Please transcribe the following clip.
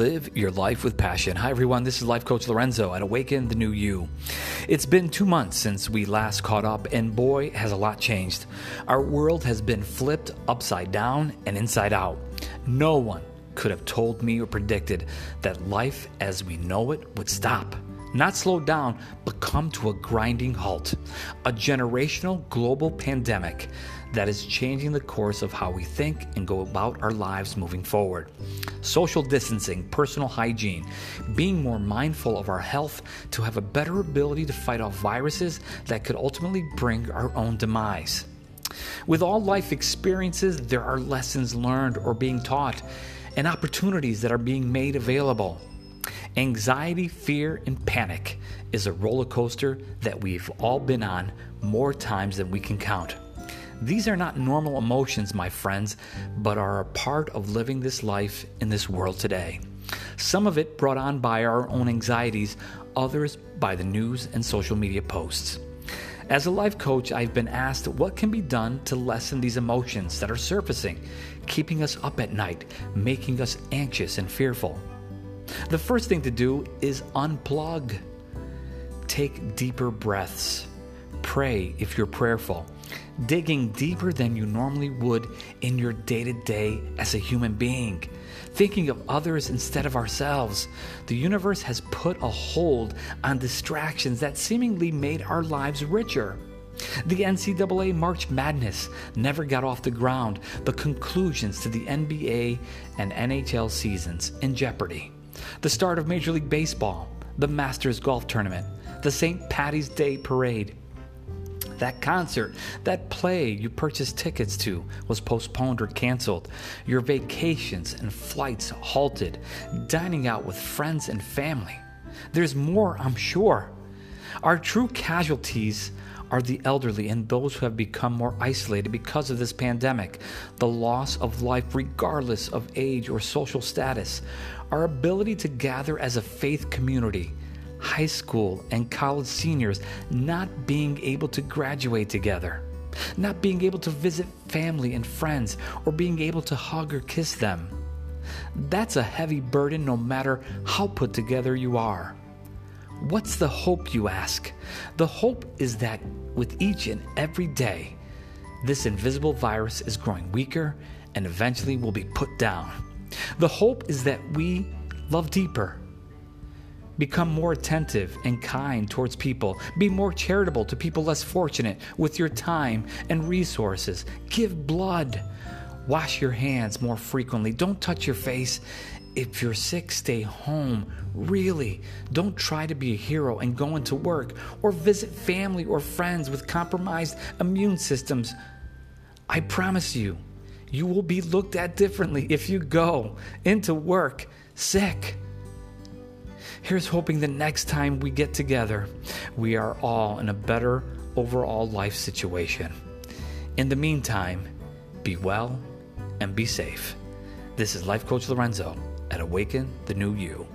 Live your life with passion. Hi, everyone. This is Life Coach Lorenzo at Awaken the New You. It's been two months since we last caught up, and boy, has a lot changed. Our world has been flipped upside down and inside out. No one could have told me or predicted that life as we know it would stop. Not slow down, but come to a grinding halt. A generational global pandemic that is changing the course of how we think and go about our lives moving forward. Social distancing, personal hygiene, being more mindful of our health to have a better ability to fight off viruses that could ultimately bring our own demise. With all life experiences, there are lessons learned or being taught and opportunities that are being made available. Anxiety, fear, and panic is a roller coaster that we've all been on more times than we can count. These are not normal emotions, my friends, but are a part of living this life in this world today. Some of it brought on by our own anxieties, others by the news and social media posts. As a life coach, I've been asked what can be done to lessen these emotions that are surfacing, keeping us up at night, making us anxious and fearful. The first thing to do is unplug. Take deeper breaths. Pray if you're prayerful digging deeper than you normally would in your day to day as a human being, thinking of others instead of ourselves. The universe has put a hold on distractions that seemingly made our lives richer. The NCAA March Madness never got off the ground, the conclusions to the NBA and NHL seasons in jeopardy. The start of Major League Baseball, the Masters Golf Tournament, the St. Patty's Day Parade, that concert, that play you purchased tickets to was postponed or canceled. Your vacations and flights halted. Dining out with friends and family. There's more, I'm sure. Our true casualties are the elderly and those who have become more isolated because of this pandemic, the loss of life regardless of age or social status, our ability to gather as a faith community, high school and college seniors not being able to graduate together, not being able to visit family and friends, or being able to hug or kiss them. That's a heavy burden no matter how put together you are. What's the hope, you ask? The hope is that with each and every day, this invisible virus is growing weaker and eventually will be put down. The hope is that we love deeper Become more attentive and kind towards people. Be more charitable to people less fortunate with your time and resources. Give blood. Wash your hands more frequently. Don't touch your face. If you're sick, stay home. Really. Don't try to be a hero and go into work or visit family or friends with compromised immune systems. I promise you, you will be looked at differently if you go into work sick. Here's hoping the next time we get together, we are all in a better overall life situation. In the meantime, be well and be safe. This is Life Coach Lorenzo at Awaken the New You.